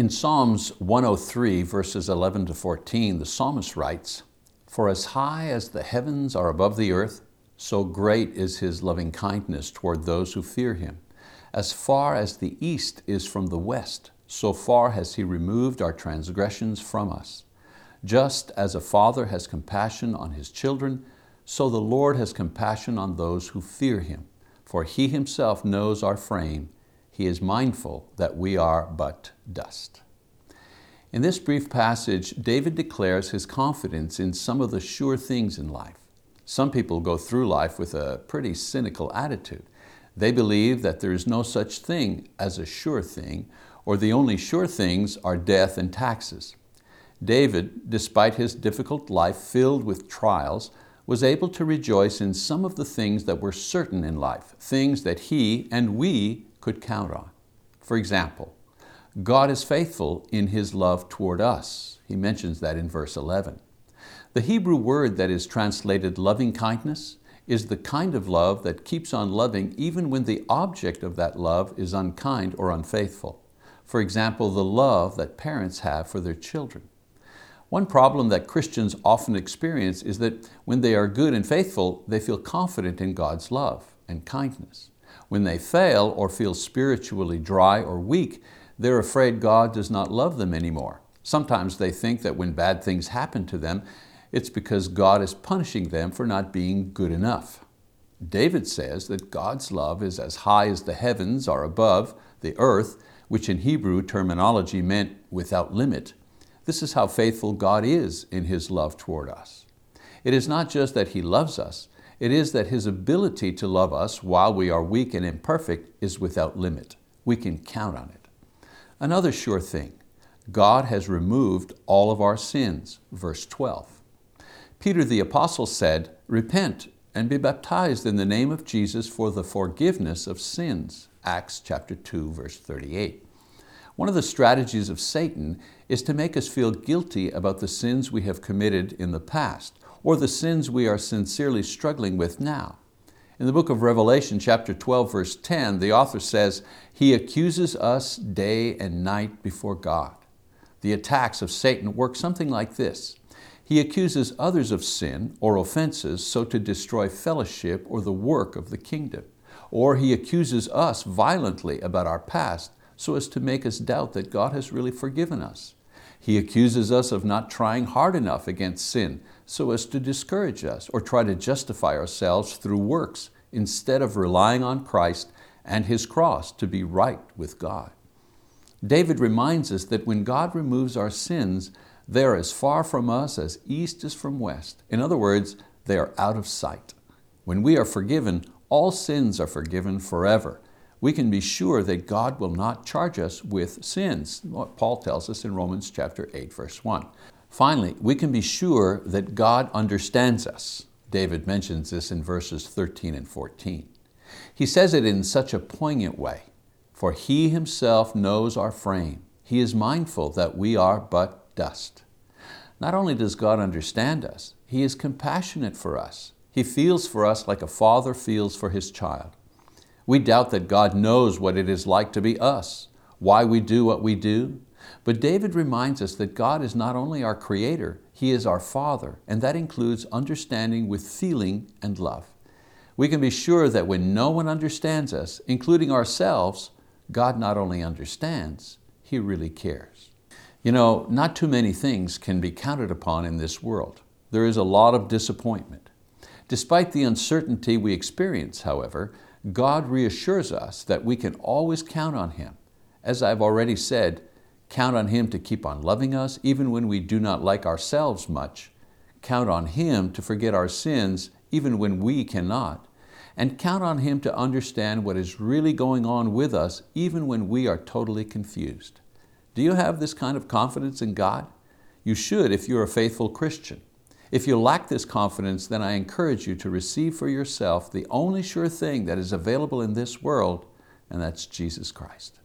In Psalms 103, verses 11 to 14, the psalmist writes, For as high as the heavens are above the earth, so great is His loving kindness toward those who fear Him. As far as the east is from the west, so far has He removed our transgressions from us. Just as a father has compassion on his children, so the Lord has compassion on those who fear Him. For He Himself knows our frame. He is mindful that we are but dust. In this brief passage, David declares his confidence in some of the sure things in life. Some people go through life with a pretty cynical attitude. They believe that there is no such thing as a sure thing, or the only sure things are death and taxes. David, despite his difficult life filled with trials, was able to rejoice in some of the things that were certain in life, things that he and we could count on. For example, God is faithful in His love toward us. He mentions that in verse 11. The Hebrew word that is translated loving kindness is the kind of love that keeps on loving even when the object of that love is unkind or unfaithful. For example, the love that parents have for their children. One problem that Christians often experience is that when they are good and faithful, they feel confident in God's love and kindness. When they fail or feel spiritually dry or weak, they're afraid God does not love them anymore. Sometimes they think that when bad things happen to them, it's because God is punishing them for not being good enough. David says that God's love is as high as the heavens are above the earth, which in Hebrew terminology meant without limit. This is how faithful God is in His love toward us. It is not just that He loves us, it is that His ability to love us while we are weak and imperfect is without limit. We can count on it. Another sure thing, God has removed all of our sins, verse 12. Peter the Apostle said, Repent and be baptized in the name of Jesus for the forgiveness of sins. Acts chapter 2, verse 38. One of the strategies of Satan is to make us feel guilty about the sins we have committed in the past or the sins we are sincerely struggling with now. In the book of Revelation, chapter 12, verse 10, the author says, He accuses us day and night before God. The attacks of Satan work something like this. He accuses others of sin or offenses so to destroy fellowship or the work of the kingdom. Or he accuses us violently about our past so as to make us doubt that God has really forgiven us. He accuses us of not trying hard enough against sin so as to discourage us or try to justify ourselves through works instead of relying on Christ and His cross to be right with God. David reminds us that when God removes our sins, they are as far from us as east is from west. In other words, they are out of sight. When we are forgiven, all sins are forgiven forever. We can be sure that God will not charge us with sins, what Paul tells us in Romans chapter 8, verse 1. Finally, we can be sure that God understands us. David mentions this in verses 13 and 14. He says it in such a poignant way, for He Himself knows our frame. He is mindful that we are but dust. Not only does God understand us, He is compassionate for us. He feels for us like a father feels for his child. We doubt that God knows what it is like to be us, why we do what we do. But David reminds us that God is not only our creator, He is our Father, and that includes understanding with feeling and love. We can be sure that when no one understands us, including ourselves, God not only understands, He really cares. You know, not too many things can be counted upon in this world. There is a lot of disappointment. Despite the uncertainty we experience, however, God reassures us that we can always count on Him. As I've already said, count on Him to keep on loving us even when we do not like ourselves much. Count on Him to forget our sins even when we cannot. And count on Him to understand what is really going on with us even when we are totally confused. Do you have this kind of confidence in God? You should if you're a faithful Christian. If you lack this confidence, then I encourage you to receive for yourself the only sure thing that is available in this world, and that's Jesus Christ.